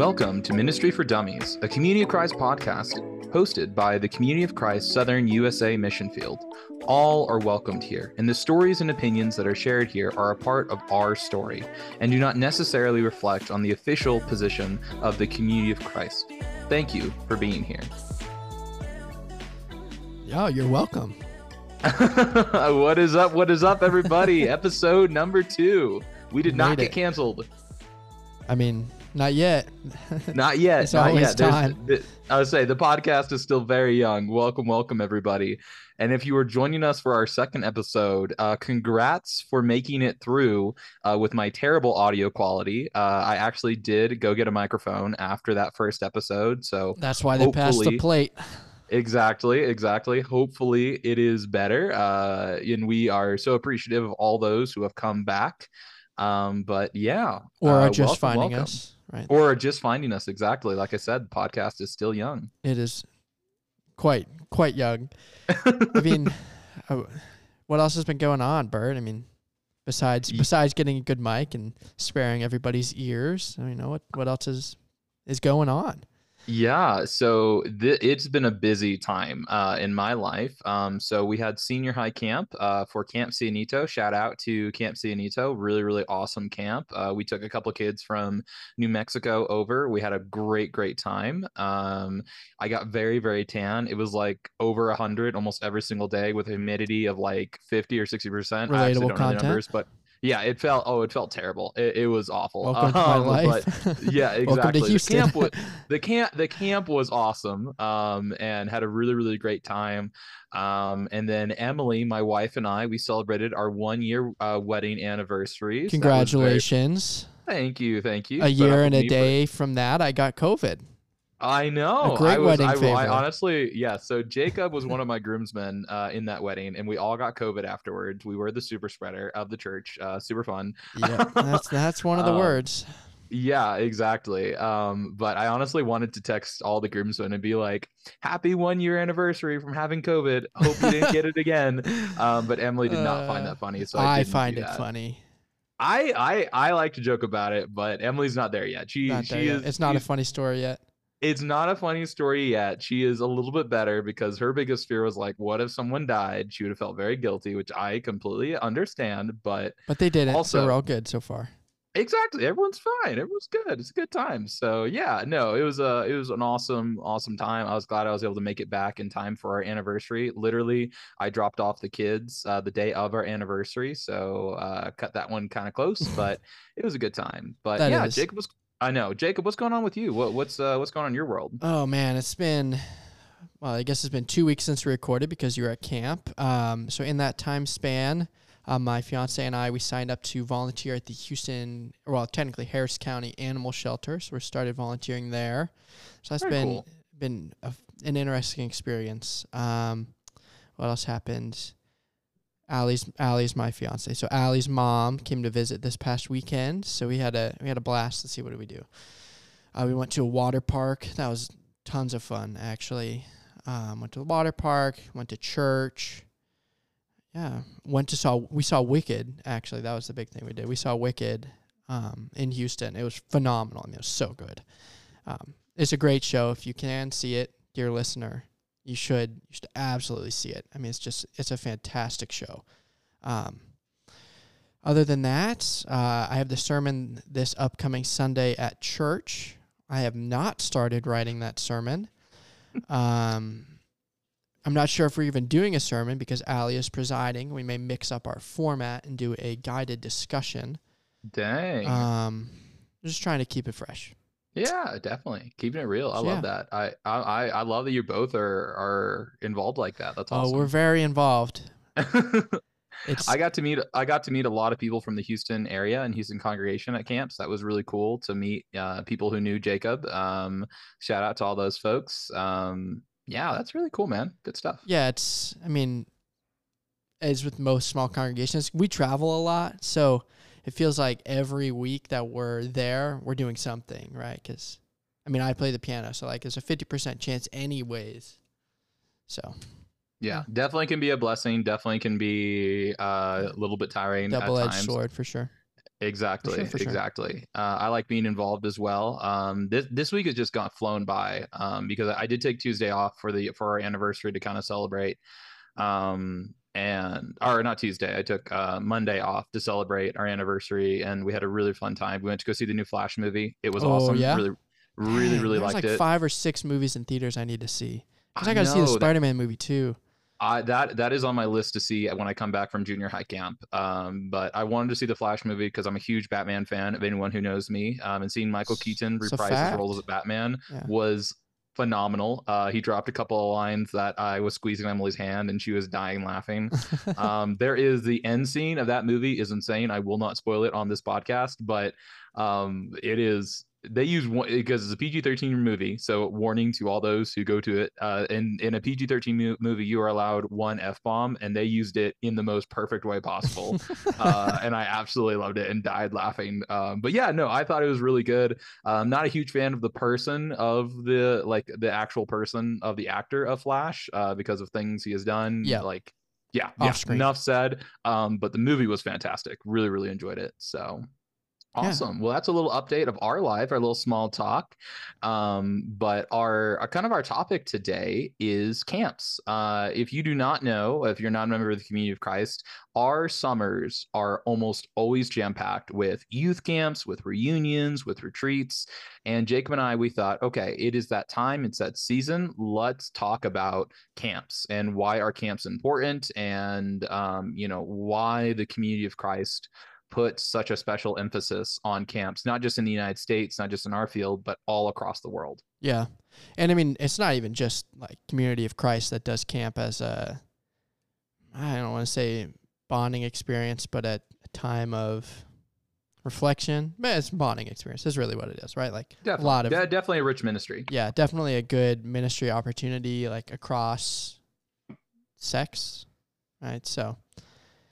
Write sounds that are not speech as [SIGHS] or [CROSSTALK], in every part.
Welcome to Ministry for Dummies, a Community of Christ podcast hosted by the Community of Christ Southern USA Mission Field. All are welcomed here, and the stories and opinions that are shared here are a part of our story and do not necessarily reflect on the official position of the Community of Christ. Thank you for being here. Yeah, you're welcome. [LAUGHS] what is up? What is up, everybody? [LAUGHS] Episode number two. We did not get it. canceled. I mean, not yet. Not yet. It's not always yet. Time. I would say the podcast is still very young. Welcome, welcome, everybody. And if you are joining us for our second episode, uh, congrats for making it through uh, with my terrible audio quality. Uh, I actually did go get a microphone after that first episode. So, That's why they passed the plate. exactly, exactly. Hopefully, it is better. Uh, and we are so appreciative of all those who have come back. Um, but yeah, Or uh, are just welcome, finding welcome. us. Right. or just finding us exactly like i said the podcast is still young It is quite quite young. I mean, [LAUGHS] uh, what else has been going on, Bert? I mean, besides besides getting a good mic and sparing everybody's ears, I mean, you know what what else is is going on? Yeah so th- it's been a busy time uh, in my life um, so we had senior high camp uh, for camp cianito shout out to camp cianito really really awesome camp uh, we took a couple kids from new mexico over we had a great great time um, i got very very tan it was like over 100 almost every single day with a humidity of like 50 or 60 percent i Relatable don't know the numbers but yeah it felt oh it felt terrible it, it was awful Welcome to [LAUGHS] my Um, but- life. [LAUGHS] yeah, exactly. Welcome to The camp was [LAUGHS] the camp the camp was awesome. Um, and had a really really great time. Um, and then Emily, my wife, and I we celebrated our one year uh, wedding anniversary. Was very- Congratulations. thank you, thank you. A year and a me for- day from that, I got COVID. I know. great I was, wedding I, I honestly, yeah. So Jacob was one of my groomsmen uh, in that wedding, and we all got COVID afterwards. We were the super spreader of the church. Uh, super fun. Yeah, that's that's one of the [LAUGHS] Um, words. Yeah, exactly. Um, but I honestly wanted to text all the groomsmen and be like, "Happy one year anniversary from having COVID. Hope you didn't get it [LAUGHS] again." Um, but Emily did not find Uh, that funny, so I, I find it that. funny. I, I I like to joke about it, but Emily's not there yet. She Not she there yet. is. It's not a funny story yet. It's not a funny story yet. She is a little bit better because her biggest fear was like, "What if someone died?" She would have felt very guilty, which I completely understand. But But they didn't, Also- so we're all good so far. Exactly. Everyone's fine. Everyone's good. It's a good time. So yeah, no, it was a it was an awesome, awesome time. I was glad I was able to make it back in time for our anniversary. Literally, I dropped off the kids uh, the day of our anniversary, so uh, cut that one kind of close, but [LAUGHS] it was a good time. But That yeah, is. Jacob was. I know, Jacob. What's going on with you? What what's uh, what's going on in your world? Oh man, it's been well, I guess it's been two weeks since we recorded because you were at camp. Um, so in that time span, uh, my fiance and I we signed up to volunteer at the Houston, well, technically Harris County Animal Shelter. So we started volunteering there. So that's Very been cool. been a, an interesting experience. Um, what else happened? Allie's Allie's my fiance. So Allie's mom came to visit this past weekend. So we had a we had a blast. Let's see what did we do. Uh, we went to a water park. That was tons of fun actually. Um, went to the water park. Went to church. Yeah, went to saw we saw Wicked. Actually, that was the big thing we did. We saw Wicked um, in Houston. It was phenomenal. I mean, it was so good. Um, it's a great show. If you can see it, dear listener, you should you should absolutely see it. I mean, it's just it's a fantastic show. Um, other than that, uh, I have the sermon this upcoming Sunday at church. I have not started writing that sermon. [LAUGHS] Um, I'm not sure if we're even doing a sermon because Ali is presiding. We may mix up our format and do a guided discussion. Dang. Um, just trying to keep it fresh. Yeah, definitely keeping it real. I So, love yeah. that. I, I I I love that you both are are involved like that. That's awesome. Oh, we're very involved. [LAUGHS] I got to meet I got to meet a lot of people from the Houston area and Houston congregation at camps. That was really cool to meet uh, people who knew Jacob. Um, shout out to all those folks. Um, yeah, that's really cool, man. Good stuff. yeah, it's I mean, as with most small congregations, we travel a lot, so it feels like every week that we're there, we're doing something, right? Because I mean, I play the piano, so like, there's a fifty percent chance, anyways. So Yeah, definitely can be a blessing. Definitely can be uh, a little bit tiring Double edged sword for sure. Exactly, sure, for sure. exactly. Uh, I like being involved as well. Um, this this week has just got flown by um, because I did take Tuesday off for the for our anniversary to kind of celebrate. Um, and or not Tuesday, I took uh, Monday off to celebrate our anniversary, and we had a really fun time. We went to go see the new Flash movie. It was Oh, awesome. yeah? Really, really, Dang, really liked like it. five or six movies in theaters I need to see. Cause I, I got to see the Spider-Man movie too. I that that is on my list to see when I come back from junior high camp. Um, but I wanted to see the Flash movie because I'm a huge Batman fan. Of anyone who knows me, um, and seeing Michael Keaton reprise his role as Batman Yeah. was phenomenal. Uh, he dropped a couple of lines that I was squeezing Emily's hand, and she was dying laughing. [LAUGHS] um, there is the end scene of that movie is insane. I will not spoil it on this podcast, but um, it is. They use one because it's a PG-13 movie, so warning to all those who go to it. Uh, in in a PG-13 mo- movie, you are allowed one f bomb, and they used it in the most perfect way possible. [LAUGHS] uh, and I absolutely loved it and died laughing. Um, but yeah, no, I thought it was really good. I'm not a huge fan of the person of the like the actual person of the actor of Flash uh, because of things he has done. Yeah. like yeah, yeah. Enough said. Um, but the movie was fantastic. Really, really enjoyed it. So. Yeah. Awesome. Well, that's a little update of our life, our little small talk. Um, but our, our kind of our topic today is camps. Uh, if you do not know, if you're not a member of the Community of Christ, our summers are almost always jam packed with youth camps, with reunions, with retreats. And Jacob and I, we thought, okay, it is that time, it's that season. Let's talk about camps and why are camps important, and um, you know why the Community of Christ put such a special emphasis on camps, not just in the United States, not just in our field, but all across the world. Yeah. And I mean, it's not even just like Community of Christ that does camp as a, I don't want to say bonding experience, but at a time of reflection. It's bonding experience. Is really what it is, right? Like Definitely, a lot of, De- definitely a rich ministry. yeah, definitely a good ministry opportunity, like across sects, right? So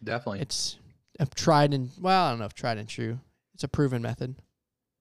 Definitely, it's a tried and, well, I don't know if tried and true. It's a proven method.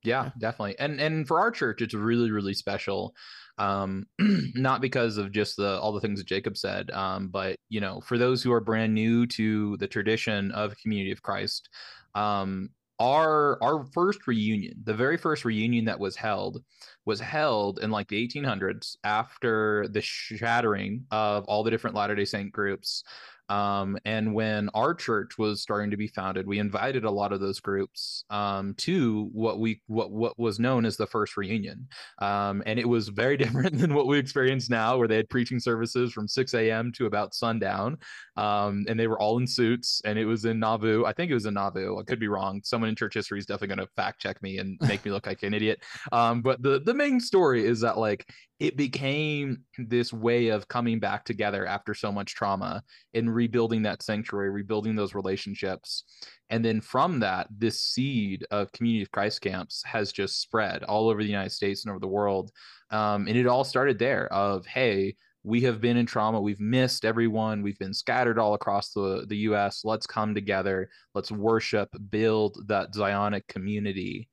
yeah, yeah. definitely. And and for our church, it's really really special. Um, [CLEARS THROAT] not because of just the all the things that Jacob said, um, but you know, for those who are brand new to the tradition of Community of Christ, um, our our first reunion, the very first reunion that was held, was held in like the 1800s after the shattering of all the different Latter Day Saint groups. Um, and when our church was starting to be founded, we invited a lot of those groups um, to what we what what was known as the first reunion. Um, and it was very [LAUGHS] different than what we experience now, where they had preaching services from 6 a.m. to about sundown, um, and they were all in suits. And it was in Nauvoo. I think it was in Nauvoo. I could be wrong. Someone in church history is definitely going to fact check me and make me look like an idiot. Um, but the the main story is that like it became this way of coming back together after so much trauma and rebuilding that sanctuary, rebuilding those relationships. And then from that, this seed of community of Christ camps has just spread all over the United States and over the world. Um, and it all started there of, hey, we have been in trauma. We've missed everyone. We've been scattered all across the, the US. Let's come together. Let's worship, build that Zionic community.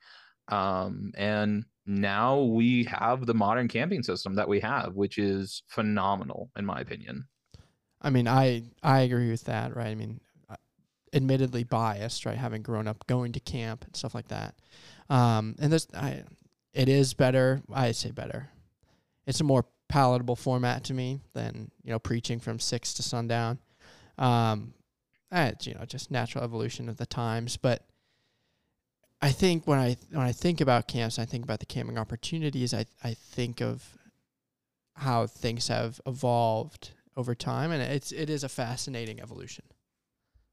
Um, and now we have the modern camping system that we have, which is phenomenal, in my opinion. I mean, I I agree with that, right? I mean, uh, admittedly biased, right? Having grown up going to camp and stuff like that, um, and this, I, it is better. I say better. It's a more palatable format to me than you know preaching from six to sundown. Um, it's you know just natural evolution of the times, but I think when I when I think about camps, I think about the camping opportunities. I I think of how things have evolved over time, and it's it is a fascinating evolution.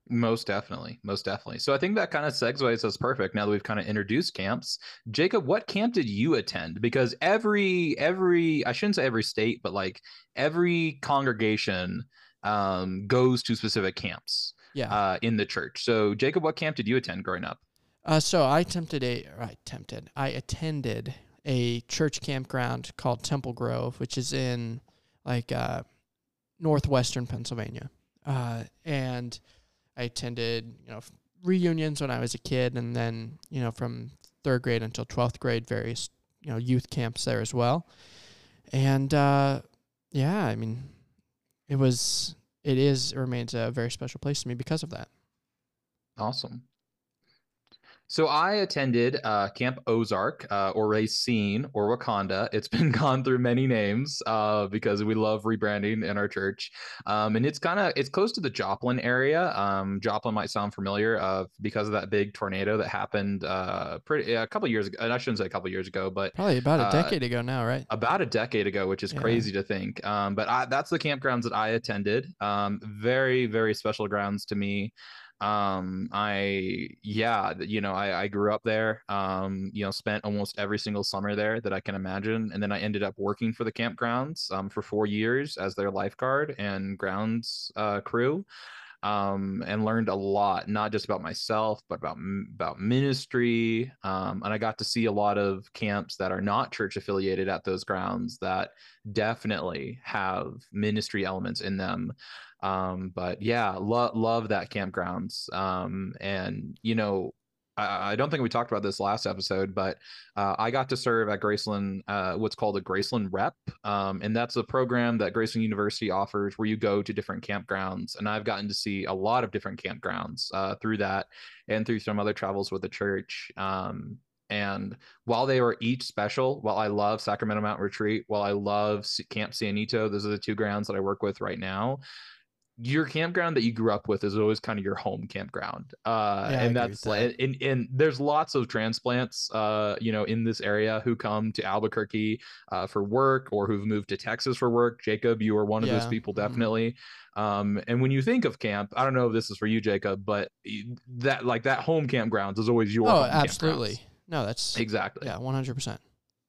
Most definitely. Most definitely. So I think that kind of segues us perfect now that we've kind of introduced camps. Jacob, what camp did you attend? Because every every I shouldn't say every state, but like every congregation um goes to specific camps Yeah. uh in the church. So Jacob, what camp did you attend growing up? Uh, so I attempted a I attempted I attended a church campground called Temple Grove, which is in like uh, northwestern Pennsylvania, uh, and I attended you know reunions when I was a kid, and then you know from third grade until twelfth grade, various you know youth camps there as well, and uh, yeah, I mean, it was it is it remains a very special place to me because of that. Awesome. So I attended uh, Camp Ozark uh, or Racine or Wakanda. It's [LAUGHS] been gone through many names uh, because we love rebranding in our church, um, and it's kind of it's close to the Joplin area. Um, Joplin might sound familiar uh, because of that big tornado that happened uh, pretty a couple years ago. I shouldn't say a couple years ago, but Probably about a Uh, decade ago now, right? about a decade ago, which is Yeah. crazy to think. Um, but I, that's the campgrounds that I attended. Um, very, very special grounds to me. Um, I, yeah, you know, I, I grew up there, um, you know, spent almost every single summer there that I can imagine. And then I ended up working for the campgrounds, um, for four years as their lifeguard and grounds, uh, crew um, and learned a lot, not just about myself, but about about ministry. Um, and I got to see a lot of camps that are not church affiliated at those grounds that definitely have ministry elements in them. Um, but yeah, lo- love that campgrounds. Um, and you know, I, don't think we talked about this last episode, but uh, I got to serve at Graceland, uh, what's called a Graceland Rep, um, and that's a program that Graceland University offers where you go to different campgrounds. And I've gotten to see a lot of different campgrounds uh, through that, and through some other travels with the church. Um, and while they were each special, while I love Sacramento Mountain Retreat, while I love Camp Cianito, those are the two grounds that I work with right now your campground that you grew up with is always kind of your home campground uh Yeah, and that's that. and, and there's lots of transplants uh you know in this area who come to albuquerque uh for work or who've moved to texas for work jacob you are one of those Yeah. people Mhm. definitely um and when you think of camp i don't know if this is for you jacob but that like that home campgrounds is always your Oh, absolutely. No, that's exactly yeah, one hundred percent.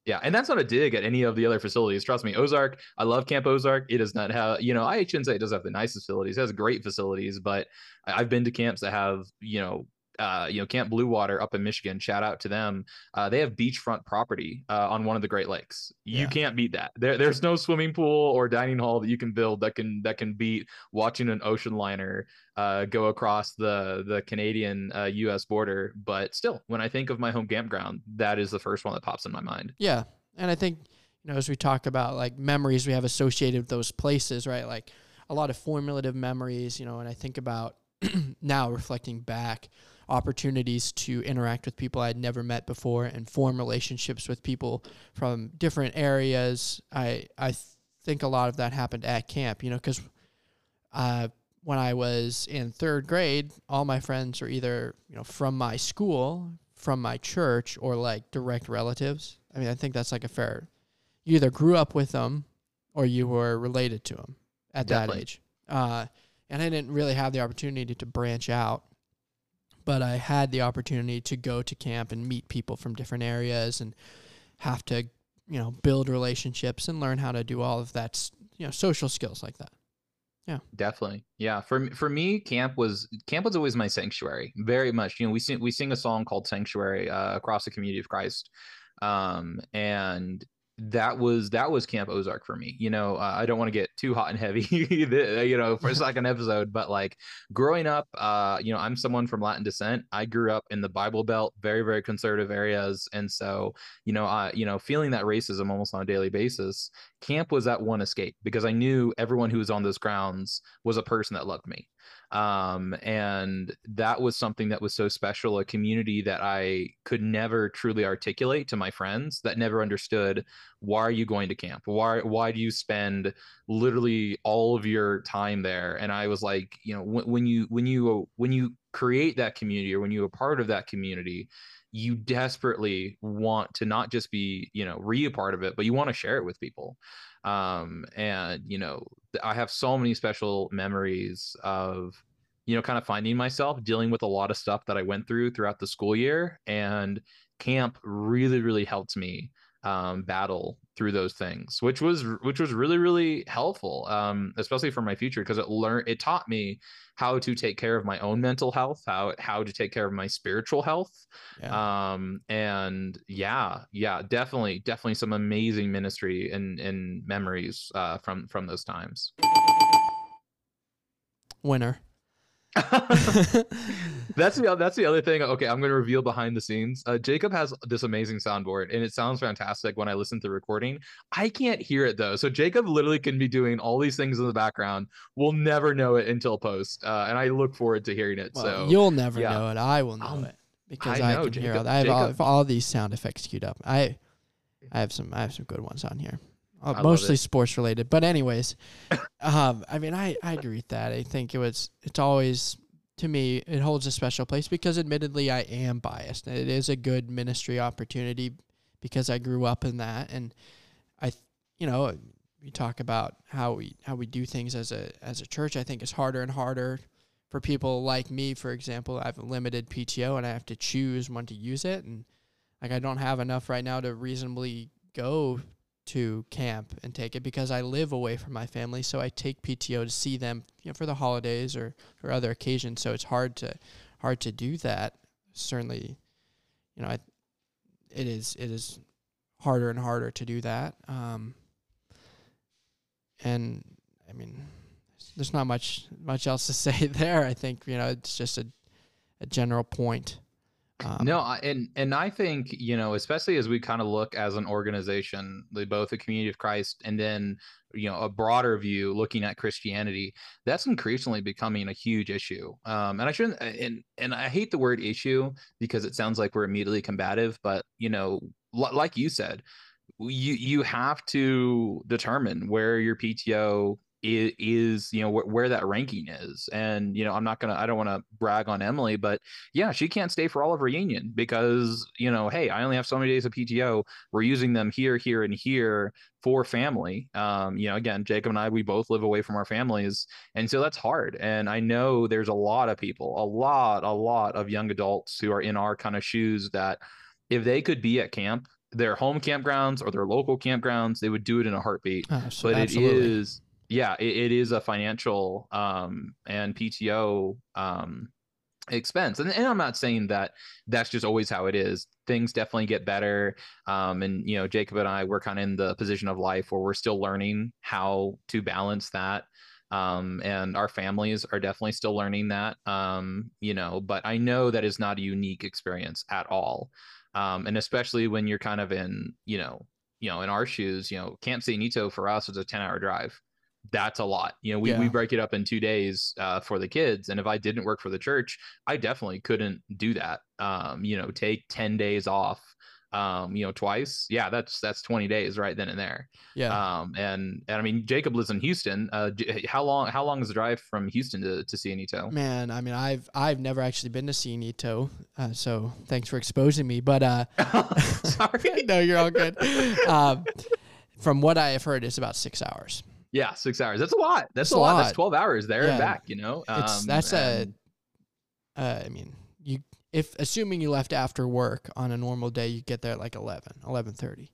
Yeah, and that's not a dig at any of the other facilities. Trust me, Ozark. I love Camp Ozark. It does not have, you know, I shouldn't say it does have the nicest facilities. It has great facilities, but I've been to camps that have, you know, uh, you know, Camp Blue Water up in Michigan. Shout out to them. Uh, they have beachfront property uh, on one of the Great Lakes. You Yeah. can't beat that. There, there's no swimming pool or dining hall that you can build that can that can beat watching an ocean liner uh, go across the the Canadian uh, U.S. border. But still, when I think of my home campground, that is the first one that pops in my mind. Yeah, and I think you know as we talk about like memories we have associated with those places, right? Like a lot of formulative memories, you know. And I think about [CLEARS THROAT] now reflecting back, opportunities to interact with people I'd never met before and form relationships with people from different areas. I I think a lot of that happened at camp, you know, because uh, when I was in third grade, all my friends are either you know from my school, from my church, or like direct relatives. I mean, I think that's like a fair. You either grew up with them, or you were related to them at Definitely. that age. Uh, and I didn't really have the opportunity to branch out, but I had the opportunity to go to camp and meet people from different areas and have to, you know, build relationships and learn how to do all of that, you know, social skills like that. Yeah, definitely. Yeah. For for me, camp was camp was always my sanctuary. Very much. You know, we sing we sing a song called Sanctuary uh, across the community of Christ. Um, and that was that was Camp Ozark for me. You know, uh, I don't want to get too hot and heavy, [LAUGHS] you know, for a second episode, but like growing up, uh, you know, I'm someone from Latin descent. I grew up in the Bible Belt, very very conservative areas, and so you know, I you know, feeling that racism almost on a daily basis camp was that one escape because I knew everyone who was on those grounds was a person that loved me. Um, and that was something that was so special, a community that I could never truly articulate to my friends that never understood why are you going to camp? Why why do you spend literally all of your time there? And I was like, you know, when, when you when you when you create that community or when you're a part of that community, you desperately want to not just be you know re a part of it but you want to share it with people. Um and you know i have so many special memories of you know kind of finding myself dealing with a lot of stuff that i went through throughout the school year and camp really really helped me um, battle through those things which was which was really really helpful um, especially for my future because it learned it taught me how to take care of my own mental health how how to take care of my spiritual health Yeah. um and yeah yeah definitely definitely some amazing ministry and and memories uh from from those times Winner. [LAUGHS] that's the that's the other thing okay i'm going to reveal behind the scenes uh jacob has this amazing soundboard and it sounds fantastic when i listen to the recording i can't hear it though so jacob literally can be doing all these things in the background we'll never know it until post uh and i look forward to hearing it Well, so you'll never yeah. know it. I will know I'll- it. because I I, know, can hear all I have all, all these sound effects queued up. I I have some I have some good ones on here. Uh, mostly sports related, but anyways, [COUGHS] um, I mean, I I agree with that. I think it was it's always to me it holds a special place because admittedly I am biased. It is a good ministry opportunity because I grew up in that, and I you know we talk about how we how we do things as a as a church. I think it's harder and harder for people like me, for example. I have a limited PTO and I have to choose when to use it, and like I don't have enough right now to reasonably go to camp and take it because I live away from my family. So I take PTO to see them, you know, for the holidays or or other occasions. So it's hard to hard to do that. Certainly, you know, I, it is it is harder and harder to do that. Um, and I mean, there's not much much else to [LAUGHS] say there. I think you know it's just a a general point. Um, no, and and I think you know, especially as we kind of look as an organization, both the community of Christ and then you know a broader view looking at Christianity, that's increasingly becoming a huge issue. Um, and I shouldn't, and and I hate the word issue because it sounds like we're immediately combative, but you know, li- like you said, you you have to determine where your PTO is, is you know wh- where that ranking is. And you know i'm not gonna i don't want to brag on emily but yeah she can't stay for all of reunion because you know hey i only have so many days of pto we're using them here here and here for family. Um you know again jacob and i we both live away from our families and so that's hard. And i know there's a lot of people a lot a lot of young adults who are in our kind of shoes that if they could be at camp their home campgrounds or their local campgrounds they would do it in a heartbeat. Abso- but it absolutely. is yeah it, it is a financial um and pto um expense. And, and i'm not saying that that's just always how it is. Things definitely get better um and you know jacob and i we're kind of in the position of life where we're still learning how to balance that um and our families are definitely still learning that um you know but i know that is not a unique experience at all um and especially when you're kind of in you know you know in our shoes you know camp San Nito for us is a 10 hour drive that's a lot you know we, we break it up in two days uh, for the kids and if i didn't work for the church i definitely couldn't do that um you know take 10 days off um you know twice yeah that's that's 20 days right then and there yeah. um and and i mean jacob lives in houston uh how long how long is the drive from houston to to Cienito? Man, I mean, I've I've never actually been to Cienito, uh, so thanks for exposing me. But uh, [LAUGHS] [LAUGHS] sorry [LAUGHS] no, you're all good. Um, from what I have heard, it's about six hours. Yeah six hours that's a lot that's It's a lot. lot. that's 12 hours there Yeah. and back you know It's um, that's a. Uh, I mean, you if assuming you left after work on a normal day, you get there at like 11, 11.30.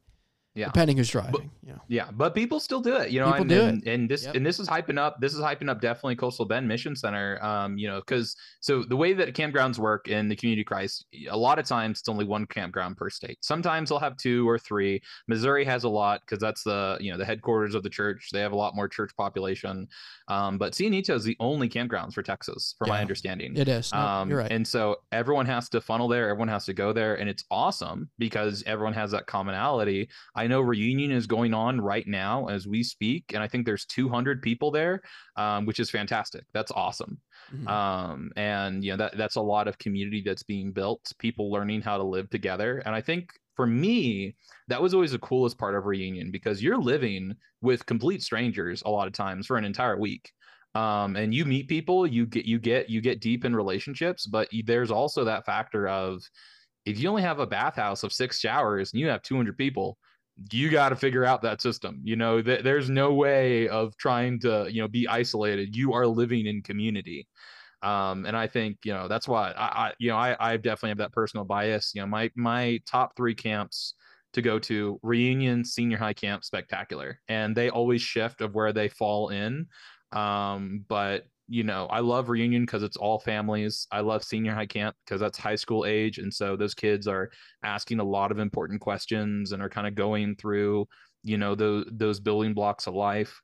Yeah. depending who's driving. you know, Yeah, but people still do it, you know. People and, do and, and this Yep. and this is hyping up. This is hyping up definitely Coastal Bend Mission Center. Um, you know, because so the way that campgrounds work in the community Christ, a lot of times it's only one campground per state. Sometimes they'll have two or three. Missouri has a lot because that's the you know the headquarters of the church. They have a lot more church population. Um, but Cienito is the only campgrounds for Texas, from my understanding. it is. No, Um, you're right. And so everyone has to funnel there. Everyone has to go there, and it's awesome because everyone has that commonality. I know reunion is going on right now as we speak, and I think there's 200 people there, um, which is fantastic. That's awesome. Mhm. Um, and you know that that's a lot of community that's being built. People learning how to live together, and I think for me that was always the coolest part of reunion because you're living with complete strangers a lot of times for an entire week um, and you meet people you get you get you get deep in relationships but you- there's also that factor of if you only have a bathhouse of six showers and you have 200 people you got to figure out that system you know th- there's no way of trying to you know be isolated. You are living in community. Um and i think you know that's why i, I you know I, I definitely have that personal bias. You know my my top three camps to go to reunion senior high camp spectacular. And they always shift of where they fall in. Um but you know i love reunion because it's all families i love senior high camp because that's high school age and so those kids are asking a lot of important questions and are kind of going through you know those those building blocks of life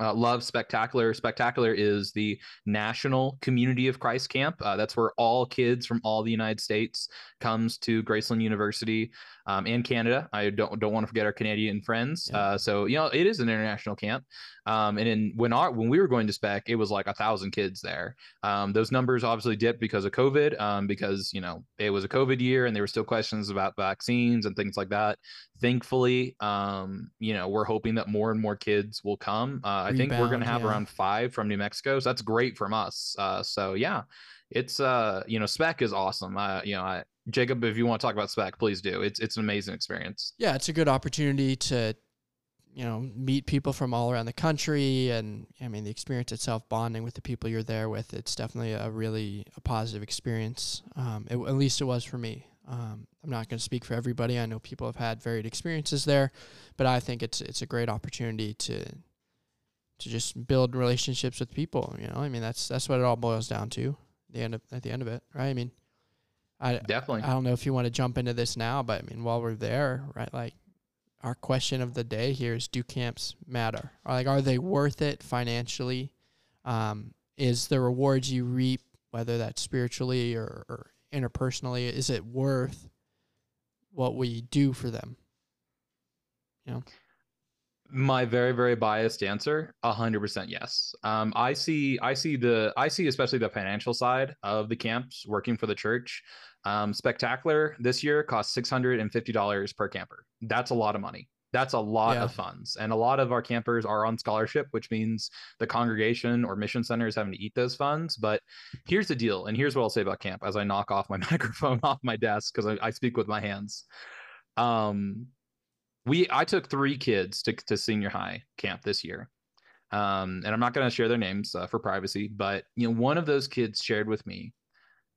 uh, love Spectacular. Spectacular is the National Community of Christ Camp. Uh, that's where all kids from all the United States comes to Graceland University um, and Canada. I don't don't want to forget our Canadian friends. Yeah. Uh, so you know it is an international camp. Um, and in, when our when we were going to spec, it was like a thousand kids there. Um, those numbers obviously dipped because of COVID, um, because you know it was a COVID year and there were still questions about vaccines and things like that. Thankfully, um, you know we're hoping that more and more kids will come. Uh, I think we're going to have yeah. around five from New Mexico, so that's great from us. Uh, so yeah, it's uh you know spec is awesome. Uh, you know I Jacob, if you want to talk about spec, please do. It's it's an amazing experience. Yeah, it's a good opportunity to, you know, meet people from all around the country, and I mean the experience itself, bonding with the people you're there with. It's definitely a really a positive experience. Um, it, at least it was for me. Um, I'm not going to speak for everybody. I know people have had varied experiences there, but I think it's it's a great opportunity to to just build relationships with people. You know, I mean that's that's what it all boils down to. The end of at the end of it, right? I mean I definitely. I don't know if you want to jump into this now, but I mean, while we're there, right? Like, our question of the day here is: Do camps matter? Or like, are they worth it financially? Um, is the rewards you reap, whether that's spiritually or, or interpersonally, is it worth what we do for them? You know my very very biased answer 100% yes um, i see i see the i see especially the financial side of the camps working for the church um, spectacular this year cost $650 per camper. That's a lot of money. That's a lot yeah. of funds. And a lot of our campers are on scholarship which means the congregation or mission center is having to eat those funds. But here's the deal and here's what i'll say about camp as i knock off my [LAUGHS] microphone off my desk because I, I speak with my hands. Um we I took three kids to to senior high camp this year. Um, and I'm not going to share their names uh, for privacy, but you know, one of those kids shared with me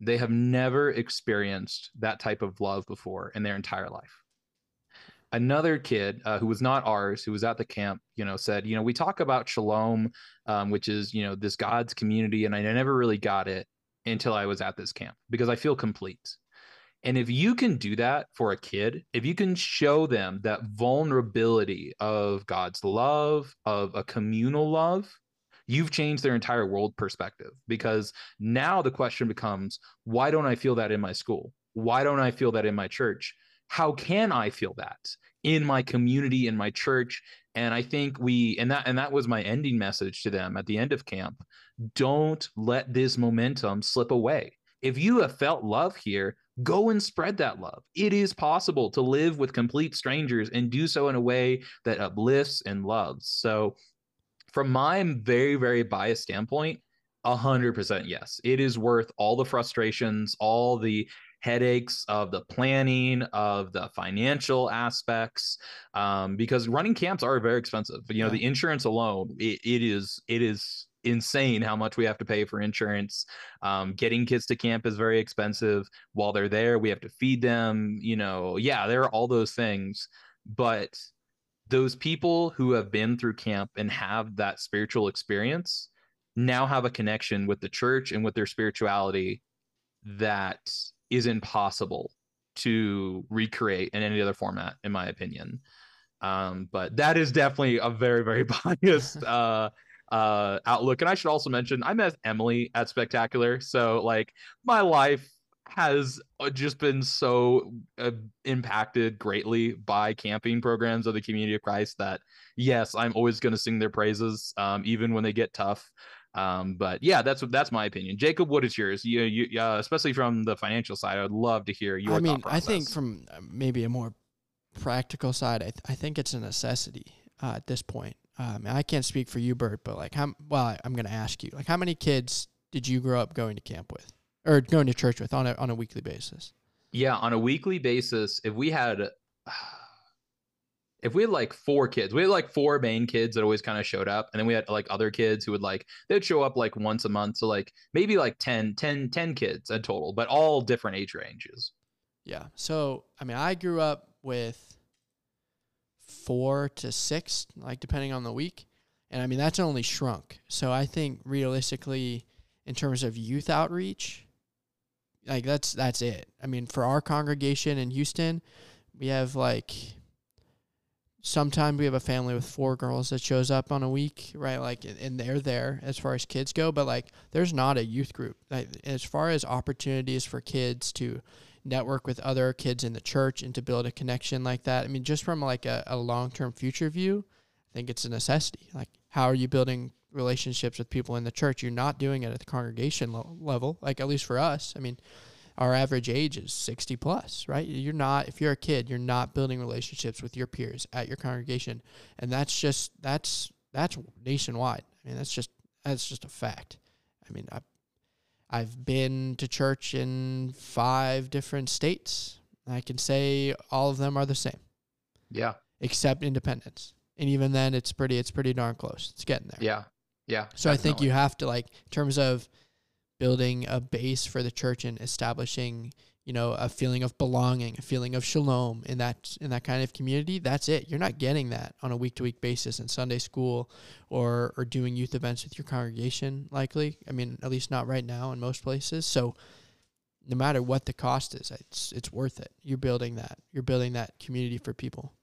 they have never experienced that type of love before in their entire life. Another kid uh, who was not ours, who was at the camp, you know, said, you know, we talk about shalom, um, which is you know this God's community, and I never really got it until I was at this camp because I feel complete. And if you can do that for a kid, if you can show them that vulnerability of God's love, of a communal love, you've changed their entire world perspective because now the question becomes why don't I feel that in my school? Why don't I feel that in my church? How can I feel that in my community, in my church? And I think we and that and that was my ending message to them at the end of camp. Don't let this momentum slip away. If you have felt love here, go and spread that love. It is possible to live with complete strangers and do so in a way that uplifts and loves. So, from my very, very biased standpoint, 100% yes. It is worth all the frustrations, all the headaches of the planning, of the financial aspects, um, because running camps are very expensive. You know, yeah. the insurance alone, it, it is, it is insane how much we have to pay for insurance. Um, getting kids to camp is very expensive. While they're there, we have to feed them. You know, yeah, there are all those things. But those people who have been through camp and have that spiritual experience now have a connection with the church and with their spirituality that is impossible to recreate in any other format, in my opinion. Um, but that is definitely a very, very [LAUGHS] biased [LAUGHS] uh, uh, outlook. And I should also mention I met Emily at Spectacular, so like my life has uh, just been so uh, impacted greatly by camping programs of the community of Christ that yes, I'm always going to sing their praises, um, even when they get tough. Um, but yeah, that's that's my opinion. Jacob, what is yours? You, you uh, especially from the financial side, I would love to hear your. I mean, I think from uh, maybe a more practical side, I, th- I think it's a necessity uh, at this point um, I can't speak for you, Bert, but like how well I'm going to ask you, like how many kids did you grow up going to camp with, or going to church with on a on a weekly basis? Yeah, on a weekly basis, if we had. [SIGHS] If we had like four kids, we had like four main kids that always kind of showed up. And then we had like other kids who would like, they'd show up like once a month. So like maybe like 10, 10, 10 kids in total, but all different age ranges. Yeah. So, I mean, I grew up with four to six, like depending on the week. And I mean, that's only shrunk. So I think realistically, in terms of youth outreach, like that's that's it. I mean, for our congregation in Houston, we have like sometimes we have a family with four girls that shows up on a week, right? Like, and they're there as far as kids go, but like, there's not a youth group. Like, as far as opportunities for kids to network with other kids in the church and to build a connection like that. I mean, just from like a, a long term future view, I think it's a necessity. Like, how are you building relationships with people in the church? You're not doing it at the congregation lo- level, like at least for us. I mean, our average age is 60 plus, right? You're not, if you're a kid, you're not building relationships with your peers at your congregation. And that's just, that's, that's nationwide. I mean, that's just, that's just a fact. I mean, I, I've been to church in five different states. I can say all of them are the same. Yeah. Except independence. And even then it's pretty it's pretty darn close. It's getting there. Yeah. Yeah. So definitely. I think you have to like in terms of building a base for the church and establishing you know a feeling of belonging a feeling of shalom in that in that kind of community that's it. You're not getting that on a week to week basis in sunday school or or doing youth events with your congregation likely. I mean at least not right now in most places. So no matter what the cost is it's it's worth it. You're building that. You're building that community for people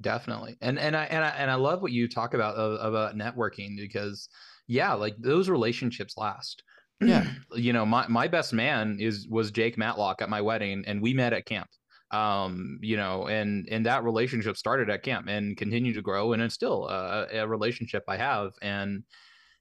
definitely and and i and i, and I love what you talk about uh, about networking because yeah like those relationships last yeah. [CLEARS THROAT] you know, my, my best man is was Jake Matlock at my wedding and we met at camp. Um, you know, and and that relationship started at camp and continued to grow and it's still a, a relationship I have and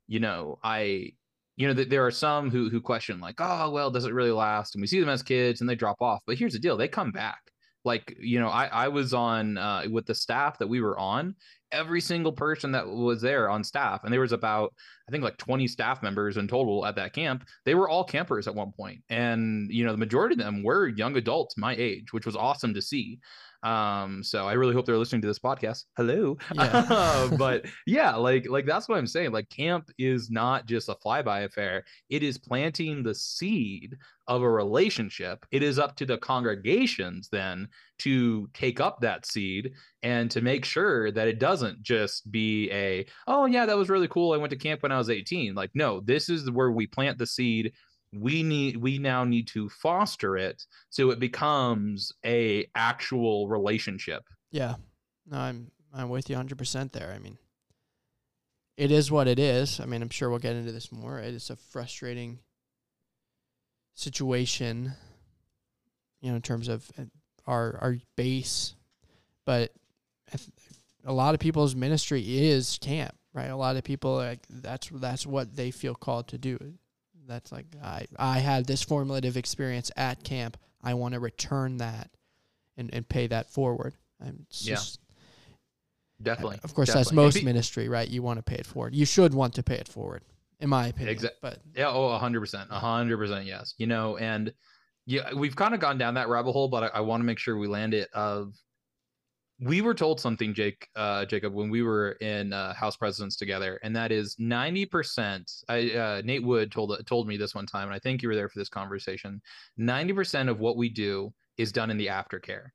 you know, I you know, th- there are some who who question like, "Oh, well, does it really last?" And we see them as kids and they drop off. But here's the deal, they come back like you know i i was on uh, with the staff that we were on every single person that was there on staff and there was about i think like 20 staff members in total at that camp they were all campers at one point and you know the majority of them were young adults my age which was awesome to see um, so I really hope they're listening to this podcast. Hello. [LAUGHS] Yeah. [LAUGHS] but yeah, like like that's what I'm saying. Like camp is not just a flyby affair. It is planting the seed of a relationship. It is up to the congregations then to take up that seed and to make sure that it doesn't just be a, oh yeah, that was really cool. I went to camp when I was 18. Like, no, this is where we plant the seed we need we now need to foster it so it becomes a actual relationship. Yeah. No i'm i'm with you 100% there. I mean it is what it is. I mean i'm sure we'll get into this more. It is a frustrating situation you know in terms of uh, our our base but a lot of people's ministry is camp right? A lot of people like that's that's what they feel called to do that's like I I had this formative experience at camp. I want to return that and, and pay that forward. I'm yeah. definitely. Of course, definitely. that's most be, ministry, right? You want to pay it forward. You should want to pay it forward, in my opinion. Exactly. But yeah, oh, hundred percent, hundred percent, yes. You know, and yeah, we've kind of gone down that rabbit hole, but I, I want to make sure we land it. Of we were told something, Jake, uh, Jacob, when we were in uh, House Presidents together, and that is ninety percent. I uh, Nate Wood told told me this one time, and I think you were there for this conversation. Ninety percent of what we do is done in the aftercare.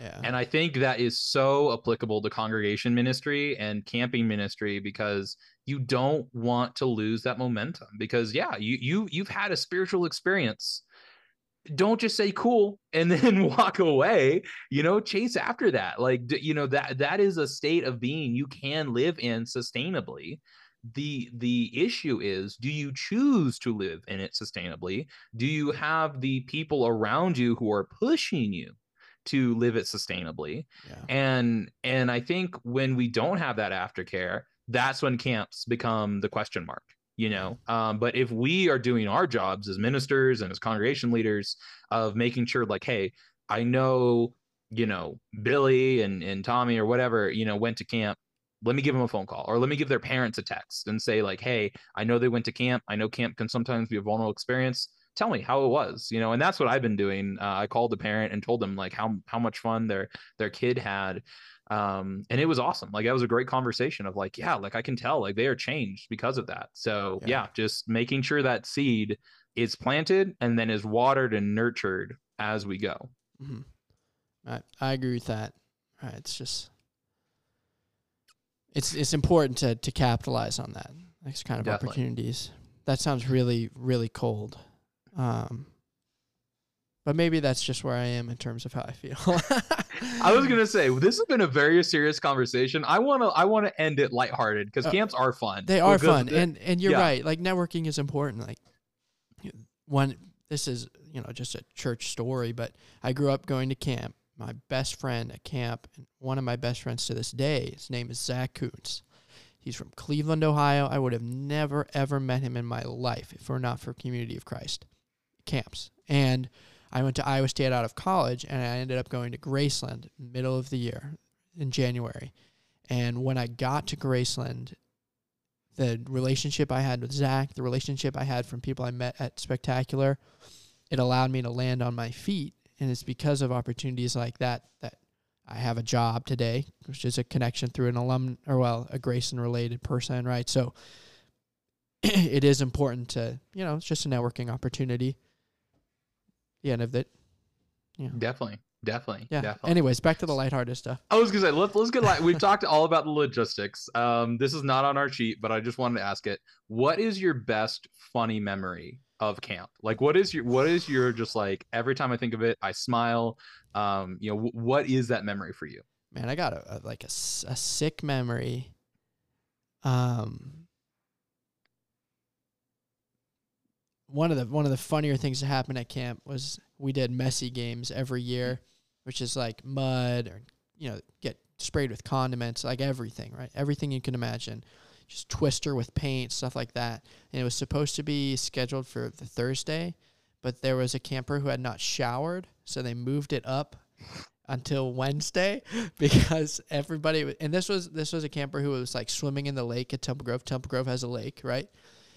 Yeah. And I think that is so applicable to congregation ministry and camping ministry because you don't want to lose that momentum because yeah, you you you've had a spiritual experience don't just say cool and [LAUGHS] then walk away you know chase after that. Like you know that that is a state of being you can live in sustainably. The the issue is do you choose to live in it sustainably? Do you have the people around you who are pushing you to live it sustainably? Yeah. and and i think when we don't have that aftercare that's when camps become the question mark you know um, but if we are doing our jobs as ministers and as congregation leaders of making sure like hey i know you know billy and, and tommy or whatever you know went to camp let me give them a phone call or let me give their parents a text and say like hey i know they went to camp. I know camp can sometimes be a vulnerable experience. Tell me how it was you know and that's what i've been doing. Uh, i called the parent and told them like how how much fun their their kid had um and it was awesome. Like that was a great conversation of like yeah like i can tell like they are changed because of that. So yeah, yeah just making sure that seed is planted and then is watered and nurtured as we go. Mm-hmm. I, I agree with that. Right it's just it's it's important to to capitalize on that. These kind of Definitely. opportunities. That sounds really really cold. Um but maybe that's just where I am in terms of how I feel. [LAUGHS] I was gonna say this has been a very serious conversation. I wanna I wanna end it lighthearted because Uh, camps are fun. They are fun, and and you're yeah. right. Like networking is important. Like one, this is you know just a church story, but I grew up going to camp. My best friend at camp, and one of my best friends to this day, his name is Zach Koontz. He's from Cleveland, Ohio. I would have never ever met him in my life if it were not for Community of Christ camps. And I went to Iowa State out of college, and I ended up going to Graceland middle of the year in January. And when I got to Graceland, the relationship I had with Zach, the relationship I had from people I met at Spectacular, it allowed me to land on my feet. And it's because of opportunities like that that I have a job today, which is a connection through an alum or well, a Grayson related person, right? So [CLEARS THROAT] it is important to, you know, it's just a networking opportunity. End of it. Yeah. definitely, definitely, Yeah. definitely. Anyways, back to the lighthearted stuff. I was gonna say let's let's get like we've talked all about the logistics. Um, this is not on our sheet, but I just wanted to ask it. What is your best funny memory of camp? Like, what is your what is your just like every time I think of it, I smile. Um, you know, wh- what is that memory for you? Man, I got a, a like a, a sick memory. Um, one of the one of the funnier things that happened at camp was we did messy games every year, which is like mud or you know get sprayed with condiments, like everything, right? Everything you can imagine. Just twister with paint, stuff like that. And it was supposed to be scheduled for the Thursday, but there was a camper who had not showered, so they moved it up until Wednesday [LAUGHS] because everybody and this was this was a camper who was like swimming in the lake at Temple Grove. Temple Grove has a lake, right?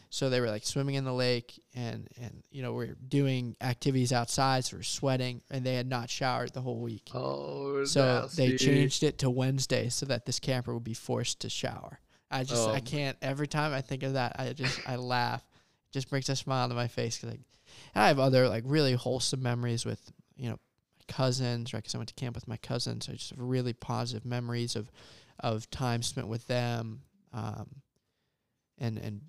So they were like swimming in the lake and and you know we're doing activities outside, so we're sweating, and they had not showered the whole week. Oh, So they changed it to Wednesday so that this camper would be forced to shower. I just Oh. I can't every time I think of that I just I laugh. It just brings a smile to my face because like I have other like really wholesome memories with you know my cousins right because I went to camp with my cousins. So I just have really positive memories of of time spent with them, um, and and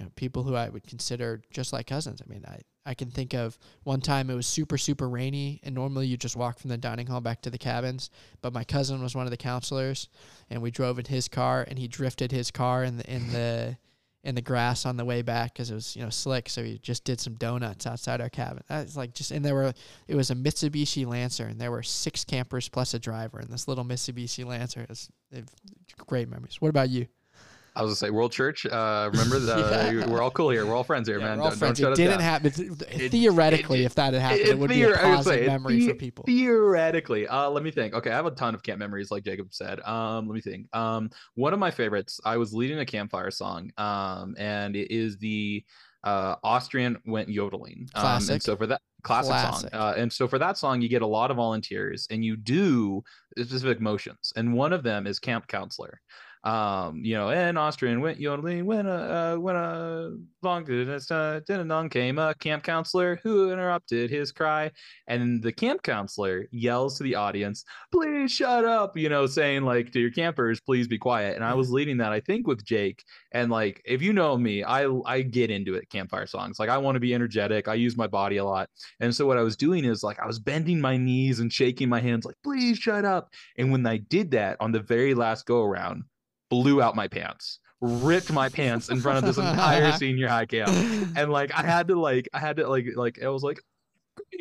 you know people who I would consider just like cousins. I mean I I can think of one time it was super super rainy and normally you just walk from the dining hall back to the cabins but my cousin was one of the counselors and we drove in his car and he drifted his car in the in the [LAUGHS] in the grass on the way back because it was you know slick so he just did some donuts outside our cabin. That's like just and there were it was a mitsubishi lancer and there were six campers plus a driver in this little mitsubishi lancer. It was it, great memories. What about you I was gonna say World Church. Uh, remember [LAUGHS] that Yeah. we're all cool here. We're all friends here, Yeah, man. we're all Don't, friends. don't it didn't happen It- theoretically it- if that had happened it- would be a theor- was gonna positive say, memory for people Theoretically, uh, let me think. Okay, I have a ton of camp memories, like Jacob said. Um, let me think. Um, one of my favorites. I was leading a campfire song. Um, and it is the uh Austrian went yodeling. Um, Classic. and so for that classic, Classic. song, uh, and so for that song, you get a lot of volunteers, and you do specific motions, and one of them is camp counselor um you know and austrian went yodeling when a uh, when a long uh, ding came a camp counselor who interrupted his cry and the camp counselor yells to the audience please shut up you know saying like to your campers please be quiet and i was leading that i think with jake and like if you know me i i get into it campfire songs like i want to be energetic i use my body a lot and so what i was doing is like i was bending my knees and shaking my hands like please shut up and when i did that on the very last go around blew out my pants ripped my pants in front of this entire [LAUGHS] senior high camp. And like I had to like I had to like like I was like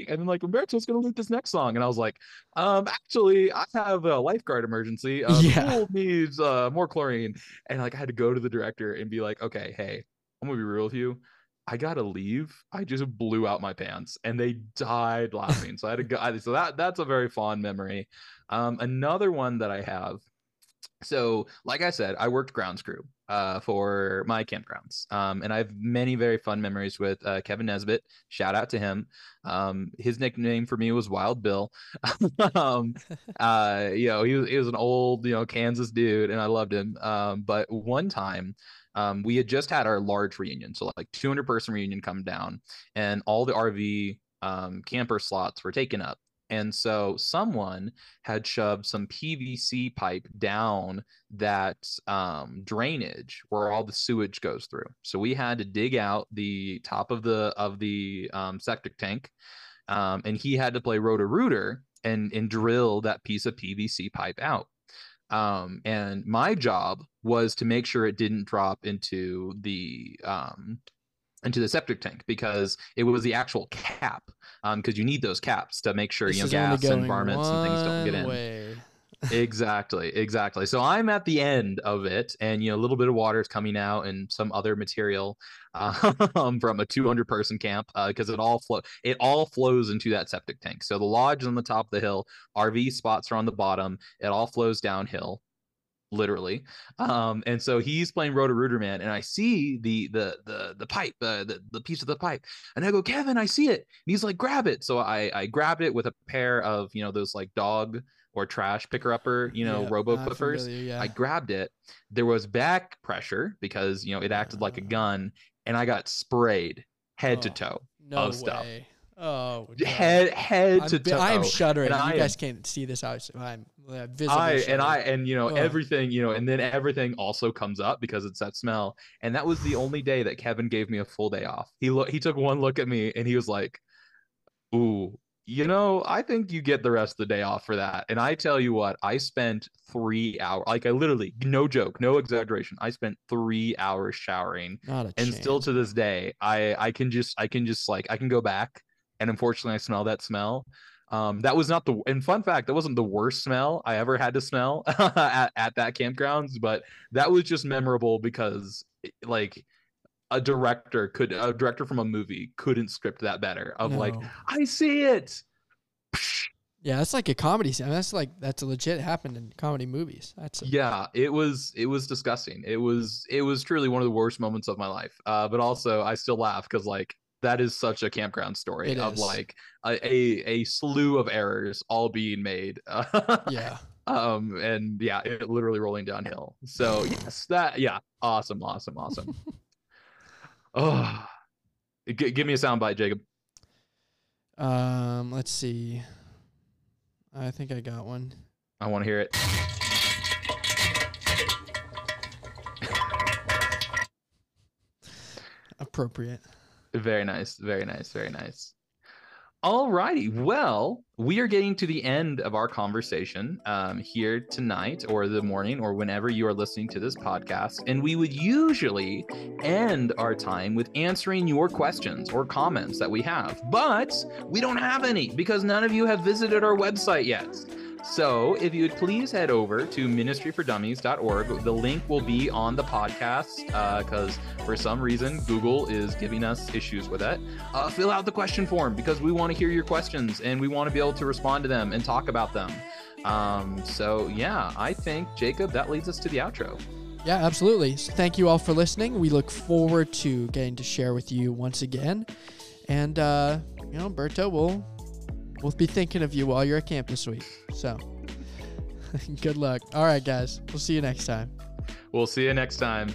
and then like Roberto's gonna lead this next song. And I was like um actually I have a lifeguard emergency. Uh, the Yeah. pool needs uh more chlorine. And like I had to go to the director and be like okay hey I'm gonna be real with you. I gotta leave. I just blew out my pants. And they died laughing. So I had to go so that that's a very fond memory. Um another one that I have so like i said i worked grounds crew uh, for my campgrounds um, and i have many very fun memories with uh, kevin nesbitt. Shout out to him. Um, his nickname for me was wild bill. [LAUGHS] Um, [LAUGHS] uh, you know he was, he was an old you know kansas dude and i loved him. Um, but one time um, we had just had our large reunion so like 200 person reunion come down and all the rv um, camper slots were taken up and so someone had shoved some PVC pipe down that um, drainage where all the sewage goes through. So we had to dig out the top of the of the um, septic tank, um, and he had to play Roto-Rooter and and drill that piece of PVC pipe out. Um, and my job was to make sure it didn't drop into the um, into the septic tank because it was the actual cap. Um, because you need those caps to make sure This you know gas and varmints and things don't get in way. exactly exactly so i'm at the end of it and you know a little bit of water is coming out and some other material [LAUGHS] um, from a 200 person camp because it all flow it all flows into that septic tank so the lodge is on the top of the hill rv spots are on the bottom it all flows downhill literally um and so he's playing Roto-Rooter man and i see the the the the pipe uh, the the piece of the pipe and i go kevin i see it and he's like grab it so i i grabbed it with a pair of you know those like dog or trash picker upper you know Yeah, robo I'm clippers familiar, yeah. I grabbed it. There was back pressure because you know it acted like a Ah. gun, and I got sprayed head to Oh, toe, no of stuff. way. Oh, no. head head I'm, to toe. I'm shuddering. and You I guys can't see this. I'm visibly I and. I and you know Ugh. everything you know, and then everything also comes up because it's that smell. And that was the only day that Kevin gave me a full day off. He look he took one look at me and he was like, "Ooh." You know, I think you get the rest of the day off for that. And I tell you what, I spent three hours, like I literally, no joke, no exaggeration. I spent three hours showering Not a and still to this day i i can just i can just like i can go back and unfortunately i smell that smell um that was not the and fun fact that wasn't the worst smell i ever had to smell [LAUGHS] at, at that campgrounds but that was just memorable because like a director could a director from a movie couldn't script that better of like i see it yeah, that's like a comedy scene. That's like that's a legit happened in comedy movies. That's a, yeah it was it was disgusting it was it was truly one of the worst moments of my life uh but also i still laugh because like that is such a campground story It of is. like a, a a slew of errors all being made [LAUGHS] yeah. um and yeah it literally rolling downhill so yes that yeah awesome awesome awesome [LAUGHS] oh G- give me a soundbite jacob Um, let's see. I think I got one. i want to hear it Appropriate. Very nice, very nice, very nice. All righty. Well, we are getting to the end of our conversation um, here tonight, or the morning, or whenever you are listening to this podcast. And we would usually end our time with answering your questions or comments that we have. But we don't have any because none of you have visited our website yet. So, if you would please head over to ministryfordummies.org, the link will be on the podcast because for some reason Google is giving us issues with it. Uh, fill out the question form because we want to hear your questions and we want to be able to respond to them and talk about them. Um, so, yeah, I think, Jacob, that leads us to the outro. Yeah, absolutely. So thank you all for listening. We look forward to getting to share with you once again. And uh, you know, Berto, we'll we'll be thinking of you while you're at camp this week. So [LAUGHS] good luck. All right, guys. We'll see you next time. We'll see you next time.